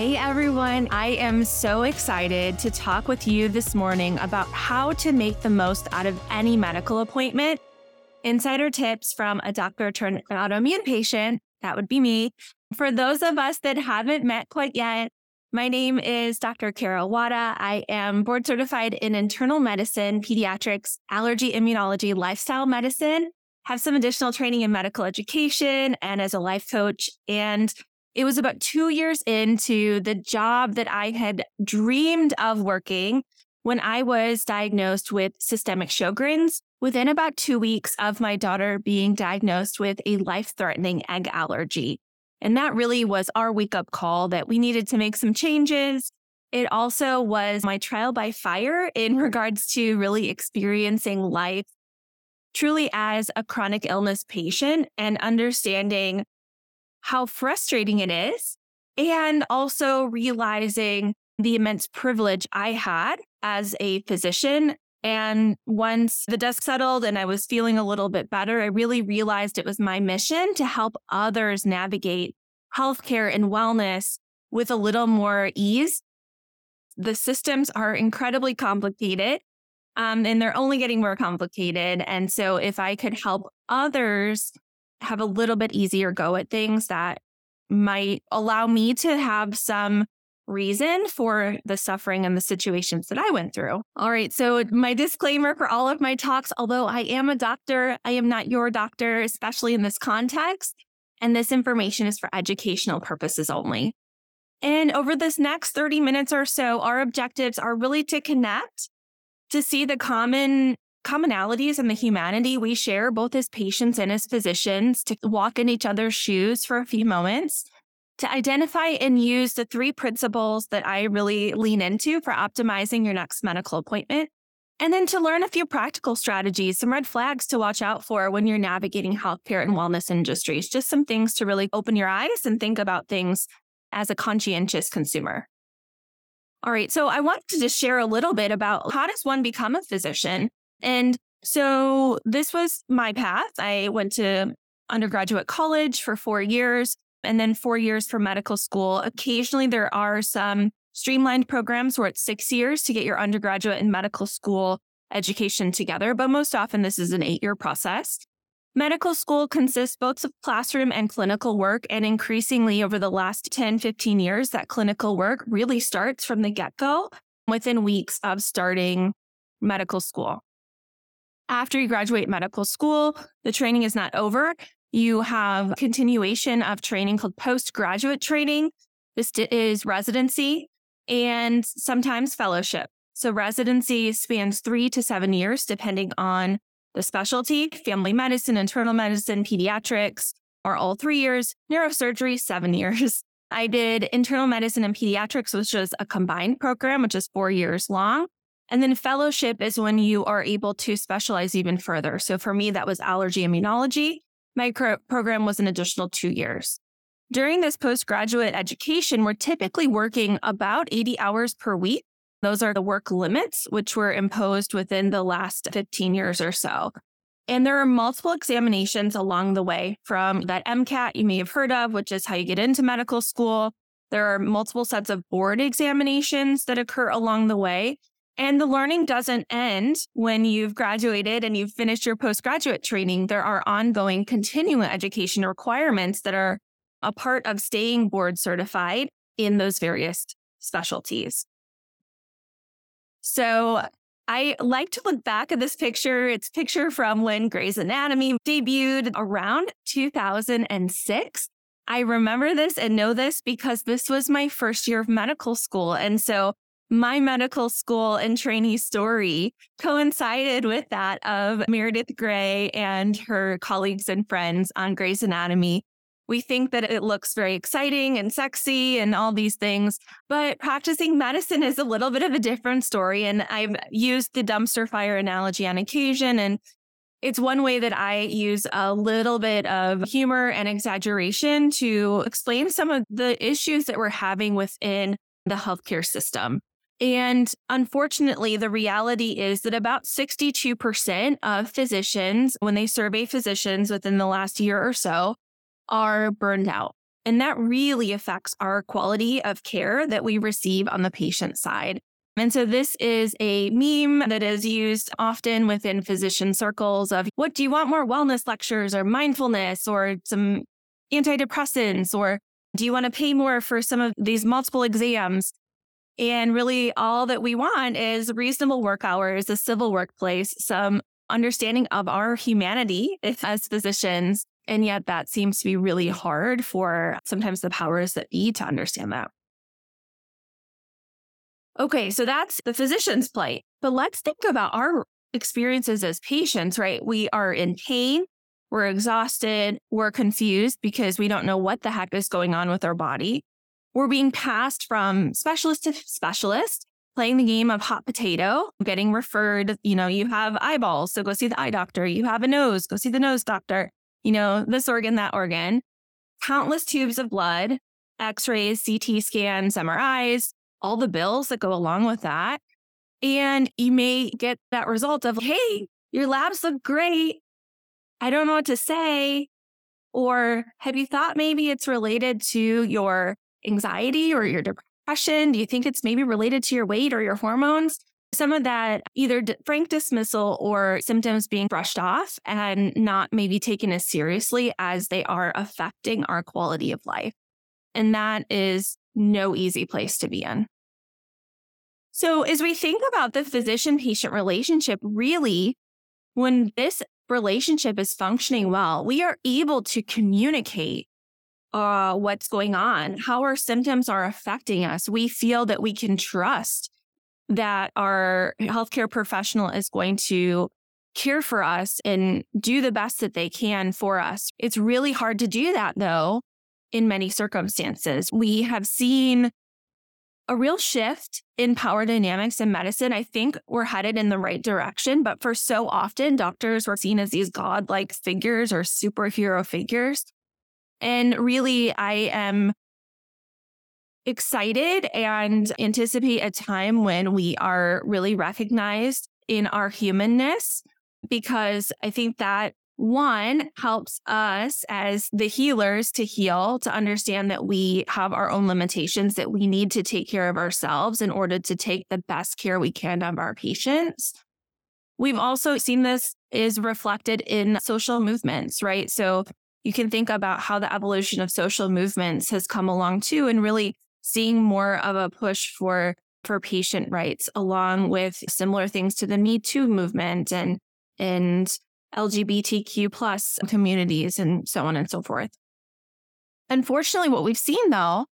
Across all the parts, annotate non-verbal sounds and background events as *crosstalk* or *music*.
Hey everyone, I am so excited to talk with you this morning about how to make the most out of any medical appointment. Insider tips from a doctor turned autoimmune patient, that would be me. For those of us that haven't met quite yet, my name is Dr. Kara Wada. I am board certified in internal medicine, pediatrics, allergy, immunology, lifestyle medicine, have some additional training in medical education and as a life coach. And it was about two years into the job that I had dreamed of working when I was diagnosed with systemic Sjogren's within about two weeks of my daughter being diagnosed with a life threatening egg allergy. And that really was our wake up call that we needed to make some changes. It also was my trial by fire in *laughs* regards to really experiencing life truly as a chronic illness patient and understanding how frustrating it is, and also realizing the immense privilege I had as a physician. And once the dust settled and I was feeling a little bit better, I really realized it was my mission to help others navigate healthcare and wellness with a little more ease. The systems are incredibly complicated um, and they're only getting more complicated. And so if I could help others have a little bit easier go at things that might allow me to have some reason for the suffering and the situations that I went through. All right. So, my disclaimer for all of my talks although I am a doctor, I am not your doctor, especially in this context. And this information is for educational purposes only. And over this next 30 minutes or so, our objectives are really to connect, to see the common commonalities and the humanity we share both as patients and as physicians to walk in each other's shoes for a few moments to identify and use the three principles that I really lean into for optimizing your next medical appointment. And then to learn a few practical strategies, some red flags to watch out for when you're navigating healthcare and wellness industries, just some things to really open your eyes and think about things as a conscientious consumer. All right. So I wanted to just share a little bit about how does one become a physician? And so this was my path. I went to undergraduate college for four years and then four years for medical school. Occasionally, there are some streamlined programs where it's six years to get your undergraduate and medical school education together, but most often this is an eight year process. Medical school consists both of classroom and clinical work, and increasingly over the last 10, 15 years, that clinical work really starts from the get go within weeks of starting medical school. After you graduate medical school, the training is not over. You have continuation of training called postgraduate training. This is residency and sometimes fellowship. So residency spans three to seven years, depending on the specialty, family medicine, internal medicine, pediatrics, or all three years, neurosurgery, seven *laughs* years. I did internal medicine and pediatrics, which was a combined program, which is four years long. And then fellowship is when you are able to specialize even further. So for me, that was allergy immunology. My program was an additional two years. During this postgraduate education, we're typically working about 80 hours per week. Those are the work limits, which were imposed within the last 15 years or so. And there are multiple examinations along the way from that MCAT you may have heard of, which is how you get into medical school. There are multiple sets of board examinations that occur along the way. And the learning doesn't end when you've graduated and you've finished your postgraduate training. There are ongoing continuing education requirements that are a part of staying board certified in those various specialties. So I like to look back at this picture. It's a picture from when Grey's Anatomy debuted around 2006. I remember this and know this because this was my first year of medical school. And so my medical school and trainee story coincided with that of Meredith Grey and her colleagues and friends on Grey's Anatomy. We think that it looks very exciting and sexy and all these things, but practicing medicine is a little bit of a different story. And I've used the dumpster fire analogy on occasion. And it's one way that I use a little bit of humor and exaggeration to explain some of the issues that we're having within the healthcare system. And unfortunately, the reality is that about 62% of physicians, when they survey physicians within the last year or so, are burned out. And that really affects our quality of care that we receive on the patient side. And so this is a meme that is used often within physician circles of what do you want more wellness lectures or mindfulness or some antidepressants or do you want to pay more for some of these multiple exams? And really all that we want is reasonable work hours, a civil workplace, some understanding of our humanity *laughs* as physicians. And yet that seems to be really hard for sometimes the powers that be to understand that. Okay, so that's the physician's plight. But let's think about our experiences as patients, right? We are in pain, we're exhausted, we're confused because we don't know what the heck is going on with our body. We're being passed from specialist to specialist, playing the game of hot potato, getting referred, you know, you have eyeballs, so go see the eye doctor. You have a nose, go see the nose doctor. You know, this organ, that organ. Countless tubes of blood, x rays, CT scans, MRIs, all the bills that go along with that. And you may get that result of, hey, your labs look great. I don't know what to say. Or have you thought maybe it's related to your anxiety or your depression? Do you think it's maybe related to your weight or your hormones? Some of that either frank dismissal or symptoms being brushed off and not maybe taken as seriously as they are affecting our quality of life. And that is no easy place to be in. So, as we think about the physician patient relationship, really, when this relationship is functioning well, we are able to communicate uh, what's going on, how our symptoms are affecting us. We feel that we can trust that our healthcare professional is going to care for us and do the best that they can for us. It's really hard to do that, though, in many circumstances. We have seen a real shift in power dynamics in medicine. I think we're headed in the right direction, but for so often, doctors were seen as these godlike figures or superhero figures. And really, I am excited and anticipate a time when we are really recognized in our humanness because I think that one helps us as the healers to heal, to understand that we have our own limitations, that we need to take care of ourselves in order to take the best care we can of our patients. We've also seen this is reflected in social movements, right? So you can think about how the evolution of social movements has come along too, and really seeing more of a push for for patient rights, along with similar things to the Me Too movement and and LGBTQ plus communities and so on and so forth. Unfortunately, what we've seen though,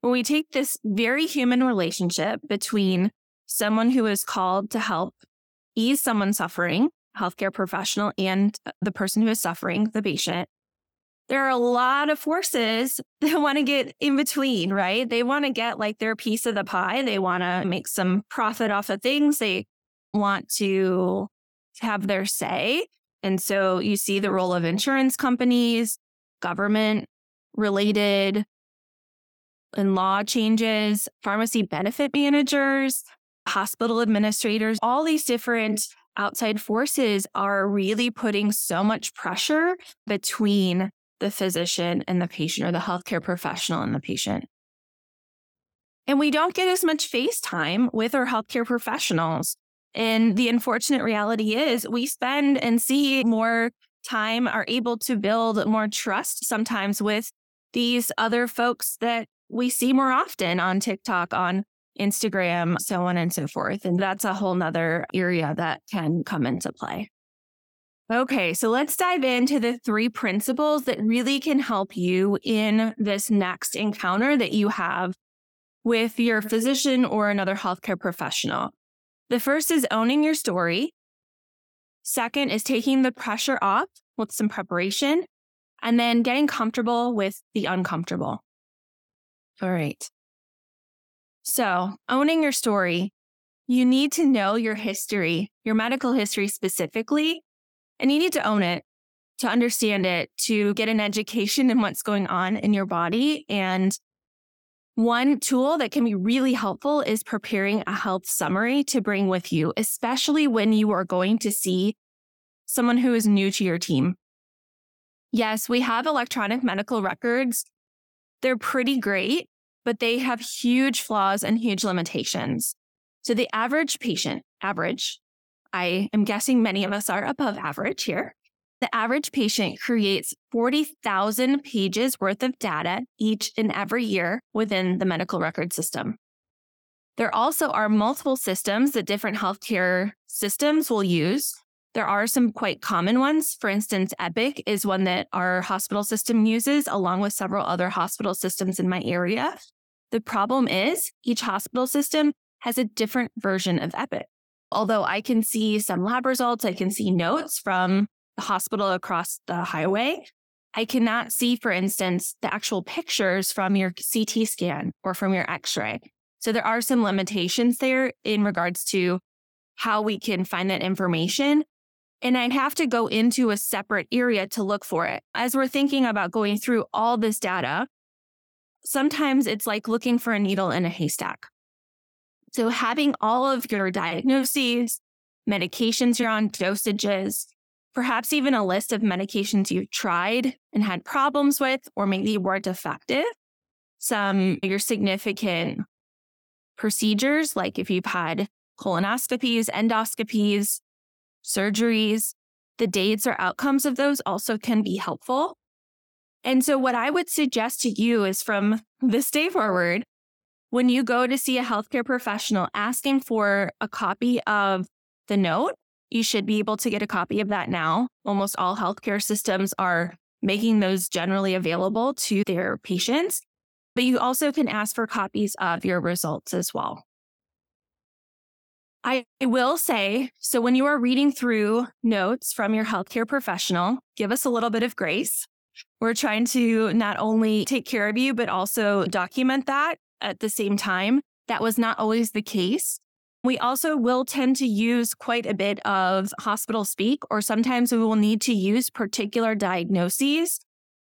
when we take this very human relationship between someone who is called to help ease someone's suffering, healthcare professional, and the person who is suffering, the patient, there are a lot of forces *laughs* that want to get in between, right? They want to get like their piece of the pie. They want to make some profit off of things. They want to have their say. And so you see the role of insurance companies, government related and law changes, pharmacy benefit managers, hospital administrators, all these different outside forces are really putting so much pressure between the physician and the patient or the healthcare professional and the patient. And we don't get as much face time with our healthcare professionals. And the unfortunate reality is we spend and see more time, are able to build more trust sometimes with these other folks that we see more often on TikTok, on Instagram, so on and so forth. And that's a whole nother area that can come into play. Okay, so let's dive into the three principles that really can help you in this next encounter that you have with your physician or another healthcare professional. The first is owning your story. Second is taking the pressure off with some preparation and then getting comfortable with the uncomfortable. All right. So, owning your story, you need to know your history, your medical history specifically, and you need to own it to understand it, to get an education in what's going on in your body and one tool that can be really helpful is preparing a health summary to bring with you, especially when you are going to see someone who is new to your team. Yes, we have electronic medical records they're pretty great, but they have huge flaws and huge limitations. So the average patient, average, I am guessing many of us are above average here. The average patient creates 40,000 pages worth of data each and every year within the medical record system. There also are multiple systems that different healthcare systems will use. There are some quite common ones. For instance, Epic is one that our hospital system uses, along with several other hospital systems in my area. The problem is each hospital system has a different version of Epic. Although I can see some lab results, I can see notes from the hospital across the highway. I cannot see, for instance, the actual pictures from your CT scan or from your x ray. So there are some limitations there in regards to how we can find that information. And I'd have to go into a separate area to look for it. As we're thinking about going through all this data, sometimes it's like looking for a needle in a haystack. So having all of your diagnoses, medications you're on, dosages, perhaps even a list of medications you've tried and had problems with, or maybe weren't effective. Some your significant procedures, like if you've had colonoscopies, endoscopies, surgeries, the dates or outcomes of those also can be helpful. And so, what I would suggest to you is from this day forward, when you go to see a healthcare professional asking for a copy of the note you should be able to get a copy of that now. Almost all healthcare systems are making those generally available to their patients, but you also can ask for copies of your results as well. I will say so when you are reading through notes from your healthcare professional, give us a little bit of grace. We're trying to not only take care of you, but also document that at the same time. That was not always the case. We also will tend to use quite a bit of hospital speak, or sometimes we will need to use particular diagnoses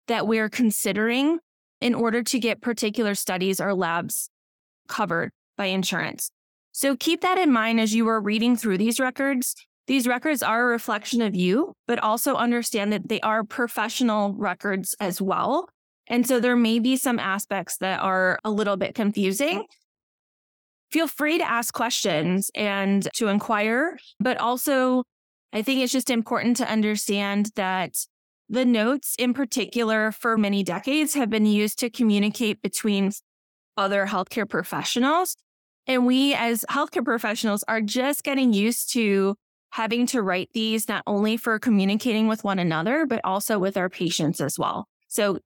that we're considering in order to get particular studies or labs covered by insurance. So keep that in mind as you are reading through these records. These records are a reflection of you, but also understand that they are professional records as well. And so there may be some aspects that are a little bit confusing mm. feel free to ask questions and to inquire. But also, I think it's just important to understand that the notes, in particular, for many decades, have been used to communicate between other healthcare professionals. And we, as healthcare professionals, are just getting used to having to write these not only for communicating with one another, but also with our patients as well. So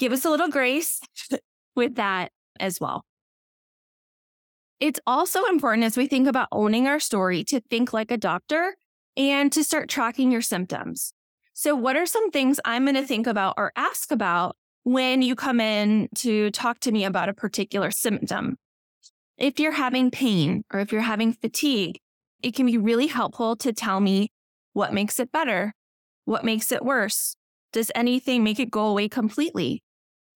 give us a little grace *laughs* with that as well. It's also important as we think about owning our story to think like a doctor and to start tracking your symptoms. So, what are some things I'm going to think about or ask about when you come in to talk to me about a particular symptom? If you're having pain or if you're having fatigue, it can be really helpful to tell me what makes it better, what makes it worse. Does anything make it go away completely?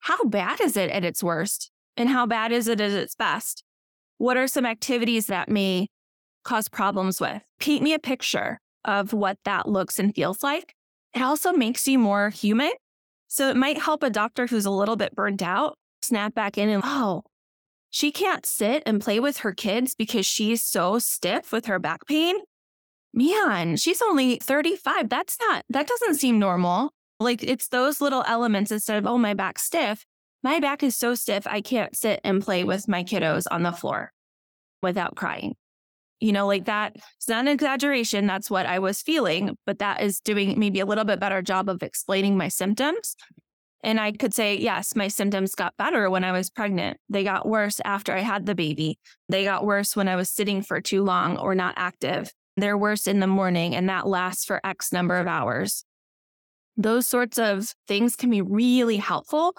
How bad is it at its worst? And how bad is it at its best? What are some activities that may cause problems with? Paint me a picture of what that looks and feels like. It also makes you more human. So it might help a doctor who's a little bit burnt out snap back in and, oh, she can't sit and play with her kids because she's so stiff with her back pain. Man, she's only 35. That's not, that doesn't seem normal. Like it's those little elements instead of, oh, my back's stiff my back is so stiff, I can't sit and play with my kiddos on the floor without crying. You know, like that, it's not an exaggeration. That's what I was feeling, but that is doing maybe a little bit better job of explaining my symptoms. And I could say, yes, my symptoms got better when I was pregnant. They got worse after I had the baby. They got worse when I was sitting for too long or not active. They're worse in the morning, and that lasts for X number of hours. Those sorts of things can be really helpful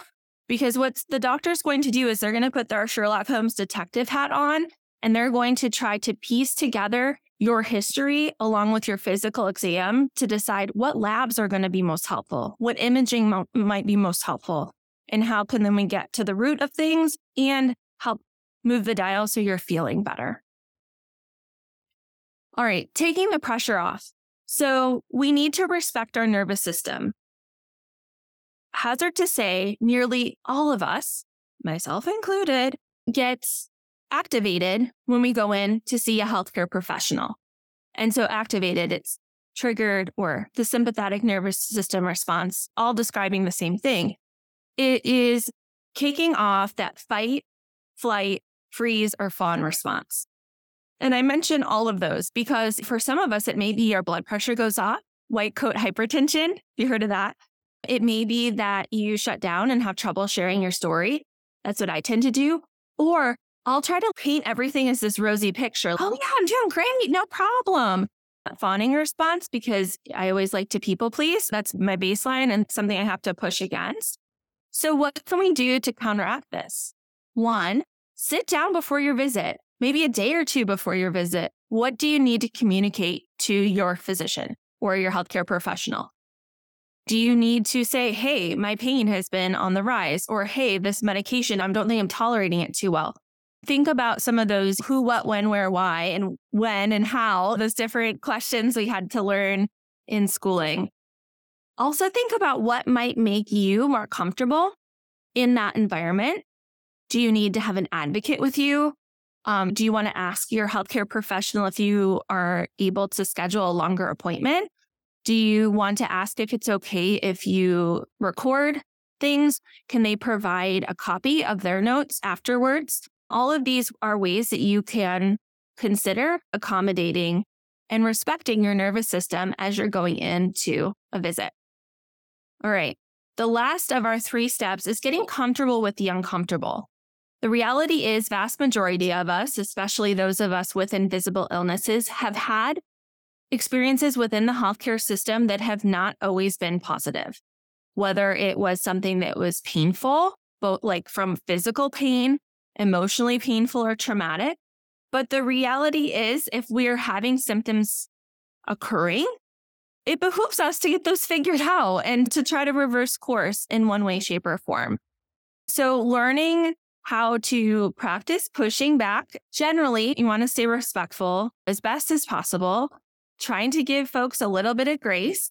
because what the doctor's going to do is they're going to put their Sherlock Holmes detective hat on and they're going to try to piece together your history along with your physical exam to decide what labs are going to be most helpful, what imaging mo- might be most helpful, and how can then we get to the root of things and help move the dial so you're feeling better. All right, taking the pressure off. So we need to respect our nervous system hazard to say nearly all of us, myself included, gets activated when we go in to see a healthcare professional. And so activated, it's triggered or the sympathetic nervous system response, all describing the same thing. It is kicking off that fight, flight, freeze, or fawn response. And I mention all of those because for some of us, it may be our blood pressure goes up, white coat hypertension. You heard of that? It may be that you shut down and have trouble sharing your story. That's what I tend to do. Or I'll try to paint everything as this rosy picture. Oh, yeah, I'm doing great. No problem. Fawning response because I always like to people please. That's my baseline and something I have to push against. So, what can we do to counteract this? One, sit down before your visit, maybe a day or two before your visit. What do you need to communicate to your physician or your healthcare professional? Do you need to say, hey, my pain has been on the rise, or hey, this medication, I don't think I'm tolerating it too well? think about some of those who, what, when, where, why, and when and how, those different questions we had to learn in schooling. Also, think about what might make you more comfortable in that environment. Do you need to have an advocate with you? Um, do you want to ask your healthcare professional if you are able to schedule a longer appointment? Do you want to ask if it's okay if you record things? Can they provide a copy of their notes afterwards? All of these are ways that you can consider accommodating and respecting your nervous system as you're going into a visit. All right. The last of our three steps is getting comfortable with the uncomfortable. The reality is vast majority of us, especially those of us with invisible illnesses, have had experiences within the healthcare system that have not always been positive. Whether it was something that was painful, both like from physical pain emotionally painful or traumatic. But the reality is, if we're having symptoms occurring, it behooves us to get those figured out and to try to reverse course in one way, shape, or form. So, learning how to practice pushing back. Generally, you want to stay respectful as best as possible, trying to give folks a little bit of grace,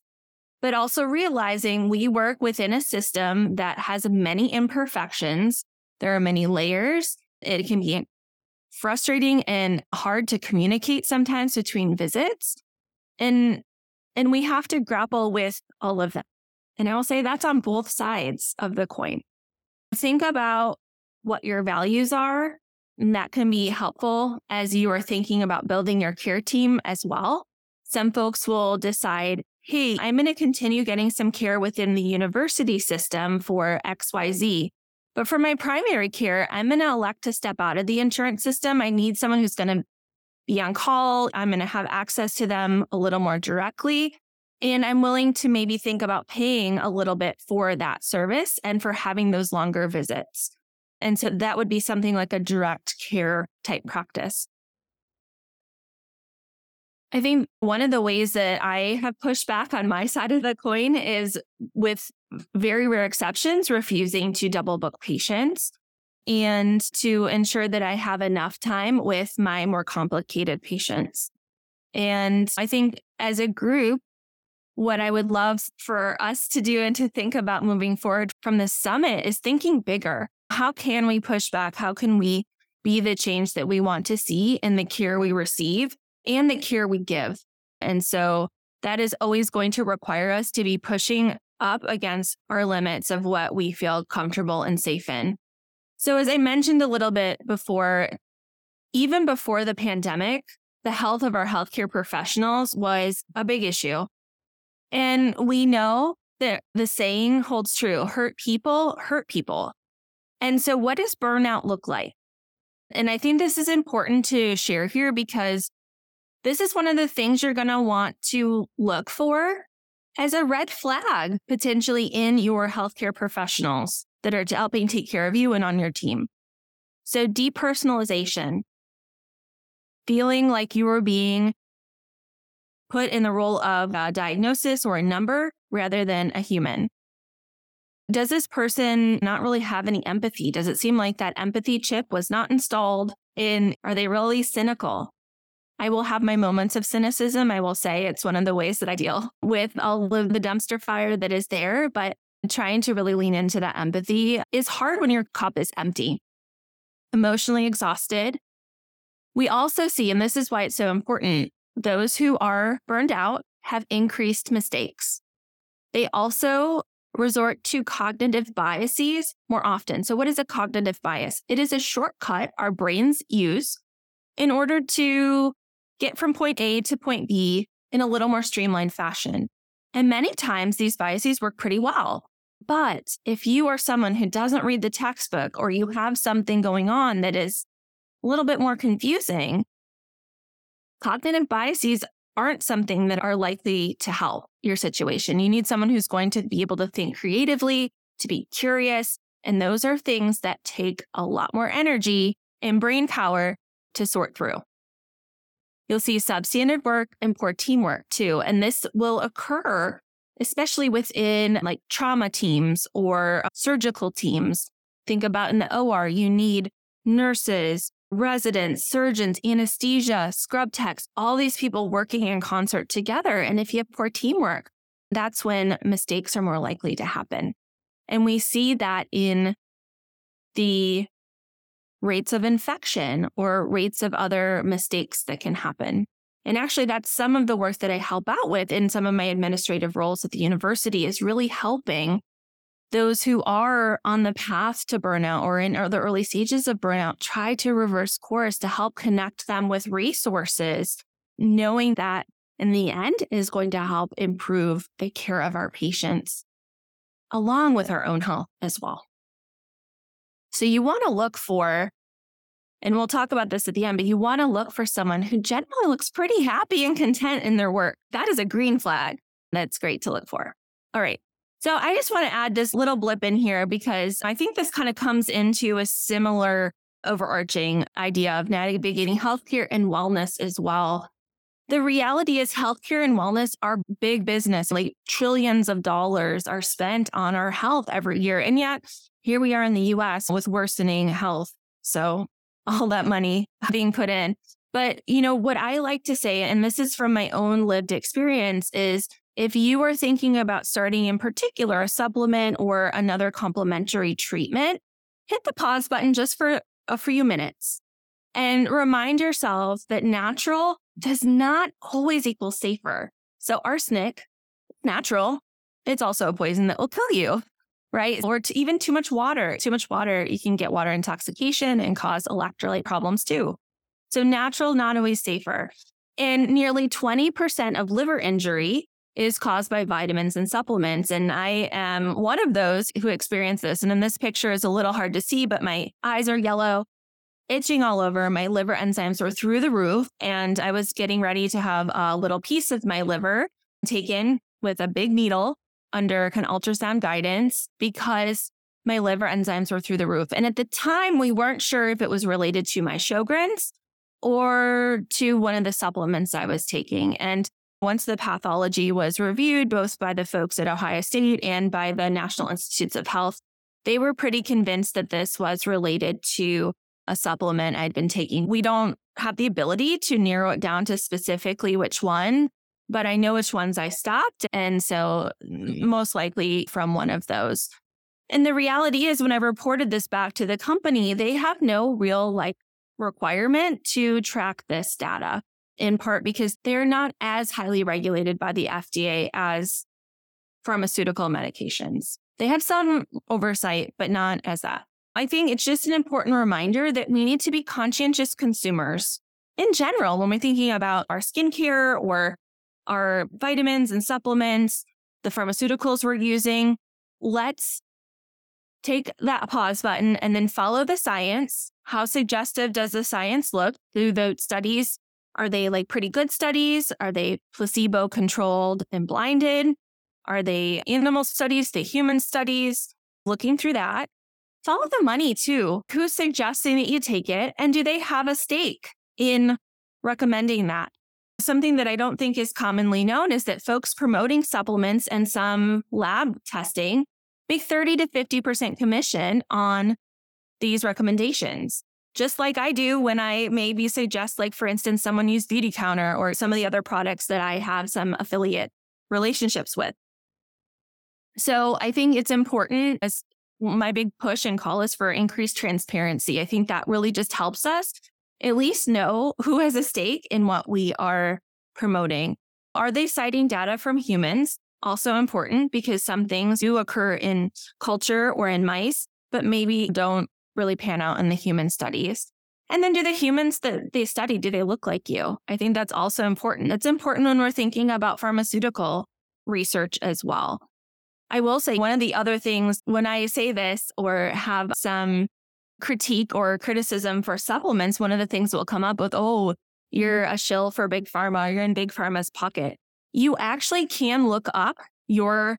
but also realizing we work within a system that has many imperfections there are many layers. It can be frustrating and hard to communicate sometimes between visits. And and we have to grapple with all of them. And I will say that's on both sides of the coin. Think about what your values are, and that can be helpful as you are thinking about building your care team as well. Some folks will decide, hey, I'm going to continue getting some care within the university system for XYZ. But for my primary care, I'm going to elect to step out of the insurance system. I need someone who's going to be on call. I'm going to have access to them a little more directly. And I'm willing to maybe think about paying a little bit for that service and for having those longer visits. And so that would be something like a direct care type practice. I think one of the ways that I have pushed back on my side of the coin is with very rare exceptions, refusing to double book patients and to ensure that I have enough time with my more complicated patients. And I think as a group, what I would love for us to do and to think about moving forward from this summit is thinking bigger. How can we push back? How can we be the change that we want to see in the care we receive and the care we give. And so that is always going to require us to be pushing up against our limits of what we feel comfortable and safe in. So, as I mentioned a little bit before, even before the pandemic, the health of our healthcare professionals was a big issue. And we know that the saying holds true hurt people hurt people. And so, what does burnout look like? And I think this is important to share here because this is one of the things you're going to want to look for as a red flag potentially in your healthcare professionals that are helping take care of you and on your team. So, depersonalization, feeling like you are being put in the role of a diagnosis or a number rather than a human. Does this person not really have any empathy? Does it seem like that empathy chip was not installed in? Are they really cynical? I will have my moments of cynicism. I will say it's one of the ways that I deal *laughs* with all of the dumpster fire that is there. But trying to really lean into that empathy is hard when your cup is empty, emotionally exhausted. We also see, and this is why it's so important, those who are burned out have increased mistakes. They also resort to cognitive biases more often. So, what is a cognitive bias? It is a shortcut our brains use in order to get from point A to point B in a little more streamlined fashion. And many times these biases work pretty well. But if you are someone who doesn't read the textbook or you have something going on that is a little bit more confusing, cognitive biases aren't something that are likely to help your situation. You need someone who's going to be able to think creatively, to be curious. And those are things that take a lot more energy and brain power to sort through. You'll see substandard work and poor teamwork too. And this will occur especially within like trauma teams or surgical teams. Think about in the OR, you need nurses, residents, surgeons, anesthesia, scrub techs, all these people working in concert together. And if you have poor teamwork, that's when mistakes are more likely to happen. And we see that in the rates of infection or rates of other mistakes that can happen. And actually, that's some of the work that I help out with in some of my administrative roles at the university is really helping those who are on the path to burnout or in the early stages of burnout try to reverse course to help connect them with resources, knowing that in the end is going to help improve the care of our patients along with our own health as well. So you want to look for, and we'll talk about this at the end, but you want to look for someone who generally looks pretty happy and content in their work. That is a green flag. That's great to look for. All right. So I just want to add this little blip in here because I think this kind of comes into a similar overarching idea of navigating healthcare and wellness as well. The reality is, healthcare and wellness are big business. Like trillions of dollars are spent on our health every year. And yet, here we are in the US with worsening health. So, all that money *laughs* being put in. But, you know, what I like to say, and this is from my own lived experience, is if you are thinking about starting in particular a supplement or another complementary treatment, hit the pause button just for a few minutes and remind yourself that natural does not always equal safer. So arsenic, natural, it's also a poison that will kill you, right? Or to even too much water. Too much water, you can get water intoxication and cause electrolyte problems too. So natural, not always safer. And nearly 20% of liver injury is caused by vitamins and supplements. And I am one of those who experience this. And in this picture is a little hard to see, but my eyes are yellow, itching all over. My liver enzymes were through the roof. And I was getting ready to have a little piece of my liver taken with a big needle under kind of ultrasound guidance because my liver enzymes were through the roof. And at the time, we weren't sure if it was related to my Sjogren's or to one of the supplements I was taking. And once the pathology was reviewed, both by the folks at Ohio State and by the National Institutes of Health, they were pretty convinced that this was related to a supplement I'd been taking. We don't have the ability to narrow it down to specifically which one, but I know which ones I stopped. And so, most likely from one of those. And the reality is, when I reported this back to the company, they have no real like requirement to track this data in part because they're not as highly regulated by the FDA as pharmaceutical medications. They have some oversight, but not as that. I think it's just an important reminder that we need to be conscientious consumers in general when we're thinking about our skincare or our vitamins and supplements, the pharmaceuticals we're using. Let's take that pause button and then follow the science. How suggestive does the science look? Do the studies are they like pretty good studies? Are they placebo controlled and blinded? Are they animal studies, the human studies? Looking through that. Follow the money too. Who's suggesting that you take it? And do they have a stake in recommending that? Something that I don't think is commonly known is that folks promoting supplements and some lab testing make 30 to 50% commission on these recommendations just like I do when I maybe suggest, like, for instance, someone use Beautycounter or some of the other products that I have some affiliate relationships with. So I think it's important as my big push and call is for increased transparency. I think that really just helps us at least know *laughs* who has a stake in what we are promoting. Are they citing data from humans? Also important because some things do occur in culture or in mice, but maybe don't really pan out in the human studies. And then do the humans that they study, do they look like you? I think that's also important. It's important when we're thinking about pharmaceutical research as well. I will say one of the other things when I say this or have some critique or criticism for supplements, one of the things that will come up with, oh, you're a shill for big pharma, you're in big pharma's pocket. You actually can look up your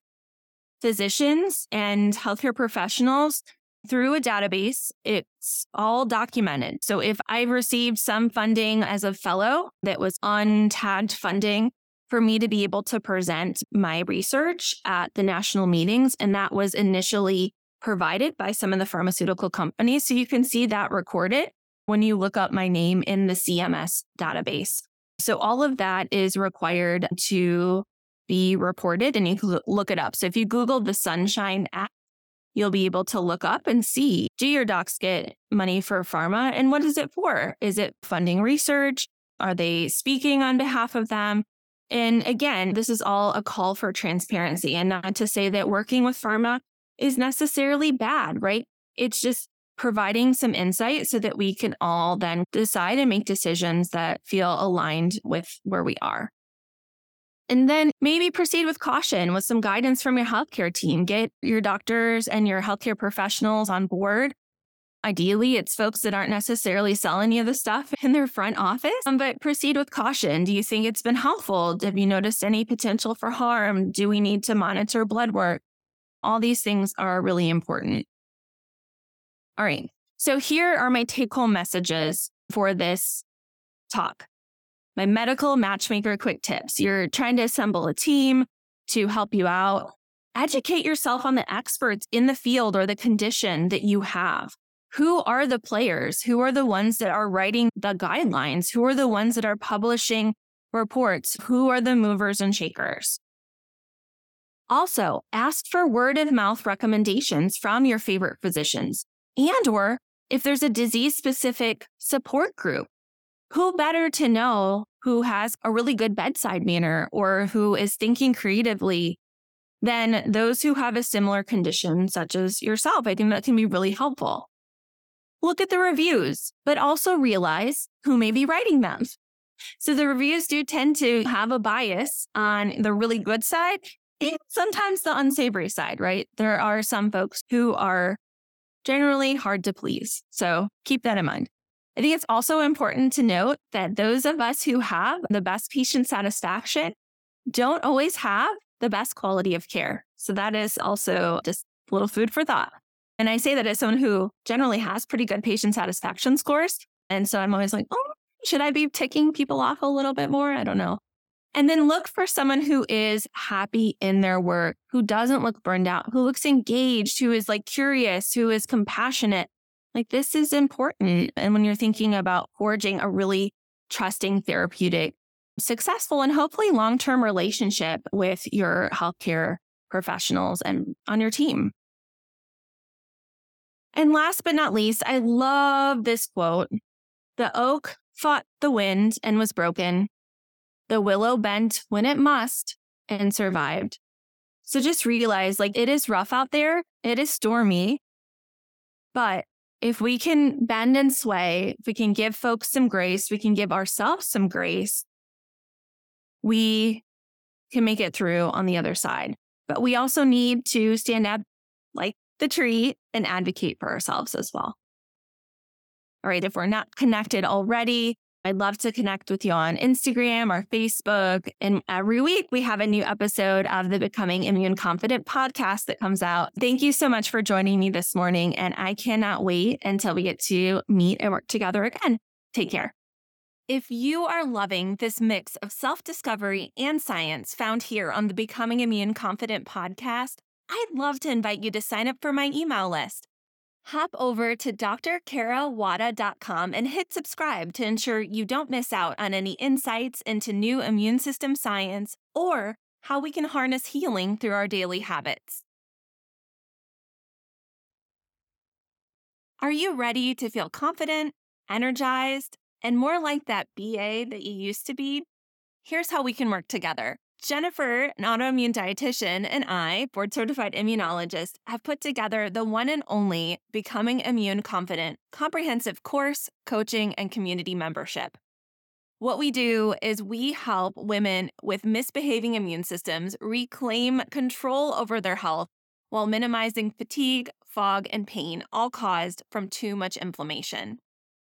physicians and healthcare professionals through a database. It's all documented. So if I received some funding as a fellow that was untagged funding for me to be able to present my research at the national meetings, and that was initially provided by some of the pharmaceutical companies. So you can see that recorded when you look up my name in the CMS database. So all of that is required to be reported and you can look it up. So if you Google the Sunshine Act, you'll be able to look up and see do your docs get money for pharma and what is it for? Is it funding research? Are they speaking on behalf of them? And again, this is all a call for transparency and not to say that working with pharma is necessarily bad, right? It's just providing some insight so that we can all then decide and make decisions that feel aligned with where we are. And then maybe proceed with caution with some guidance from your healthcare team. Get your doctors and your healthcare professionals on board. Ideally, it's folks that aren't necessarily selling you the stuff in their front office, um, but proceed with caution. Do you think it's been helpful? Have you noticed any potential for harm? Do we need to monitor blood work? All these things are really important. All right. So here are my take home messages for this talk my medical matchmaker quick tips. You're trying to assemble a team to help you out. Educate yourself on the experts in the field or the condition that you have. Who are the players? Who are the ones that are writing the guidelines? Who are the ones that are publishing reports? Who are the movers and shakers? Also, ask for word of mouth recommendations from your favorite physicians and or if there's a disease specific support group who better to know who has a really good bedside manner or who is thinking creatively than those who have a similar condition, such as yourself? I think that can be really helpful. Look at the reviews, but also realize who may be writing them. So the reviews do tend to have a bias on the really good side and sometimes the unsavory side, right? There are some folks who are generally hard to please. So keep that in mind. I think it's also important to note that those of us who have the best patient satisfaction don't always have the best quality of care. So that is also just a little food for thought. And I say that as someone who generally has pretty good patient satisfaction scores. And so I'm always like, oh, should I be ticking people off a little bit more? I don't know. And then look for someone who is happy in their work, who doesn't look burned out, who looks engaged, who is like curious, who is compassionate, like this is important. And when you're thinking about forging a really trusting therapeutic, successful, and hopefully long term relationship with your healthcare professionals and on your team. And last but not least, I love this quote The oak fought the wind and was broken. The willow bent when it must and survived. So just realize like it is rough out there, it is stormy, but if we can bend and sway, if we can give folks some grace, we can give ourselves some grace, we can make it through on the other side. But we also need to stand up like the tree and advocate for ourselves as well. All right, if we're not connected already, I'd love to connect with you on Instagram or Facebook. And every week we have a new episode of the Becoming Immune Confident podcast that comes out. Thank you so much for joining me this morning. And I cannot wait until we get to meet and work together again. Take care. If you are loving this mix of self discovery and science found here on the Becoming Immune Confident podcast, I'd love to invite you to sign up for my email list Hop over to drkarawada.com and hit subscribe to ensure you don't miss out on any insights into new immune system science or how we can harness healing through our daily habits. Are you ready to feel confident, energized, and more like that BA that you used to be? Here's how we can work together. Jennifer, an autoimmune dietitian, and I, board certified immunologist, have put together the one and only Becoming Immune Confident comprehensive course, coaching, and community membership. What we do is we help women with misbehaving immune systems reclaim control over their health while minimizing fatigue, fog, and pain, all caused from too much inflammation.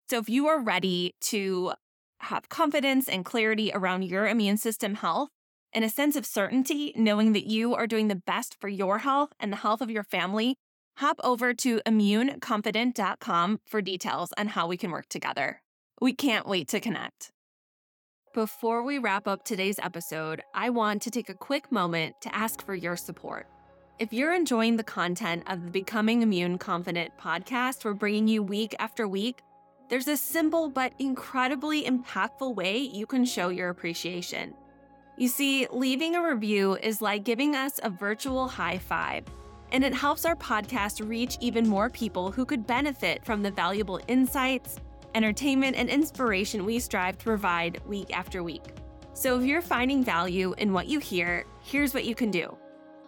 So, if you are ready to have confidence and clarity around your immune system health and a sense of certainty, knowing that you are doing the best for your health and the health of your family, hop over to immuneconfident.com for details on how we can work together. We can't wait to connect. Before we wrap up today's episode, I want to take a quick moment to ask for your support. If you're enjoying the content of the Becoming Immune Confident podcast we're bringing you week after week, there's a simple but incredibly impactful way you can show your appreciation. You see, leaving a review is like giving us a virtual high five, and it helps our podcast reach even more people who could benefit from the valuable insights, entertainment, and inspiration we strive to provide week after week. So if you're finding value in what you hear, here's what you can do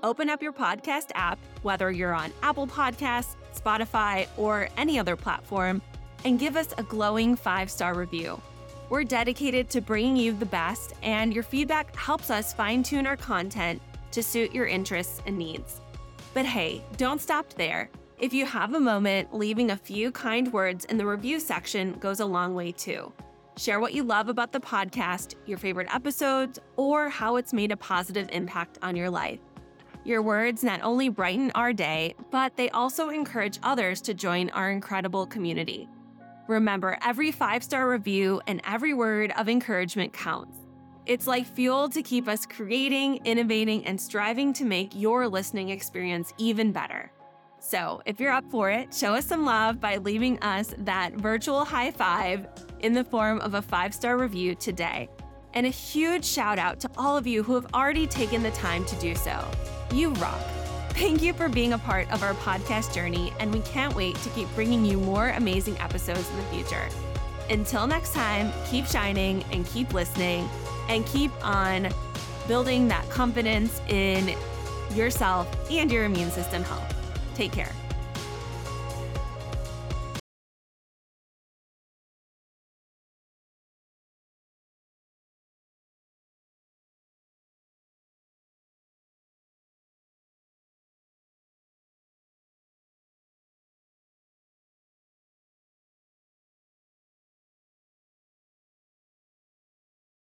open up your podcast app, whether you're on Apple Podcasts, Spotify, or any other platform, and give us a glowing five star review. We're dedicated to bringing you the best, and your feedback helps us fine tune our content to suit your interests and needs. But hey, don't stop there. If you have a moment, leaving a few kind words in the review section goes a long way too. Share what you love about the podcast, your favorite episodes, or how it's made a positive impact on your life. Your words not only brighten our day, but they also encourage others to join our incredible community. Remember, every five star review and every word of encouragement counts. It's like fuel to keep us creating, innovating, and striving to make your listening experience even better. So, if you're up for it, show us some love by leaving us that virtual high five in the form of a five star review today. And a huge shout out to all of you who have already taken the time to do so. You rock. Thank you for being a part of our podcast journey, and we can't wait to keep bringing you more amazing episodes in the future. Until next time, keep shining and keep listening and keep on building that confidence in yourself and your immune system health. Take care.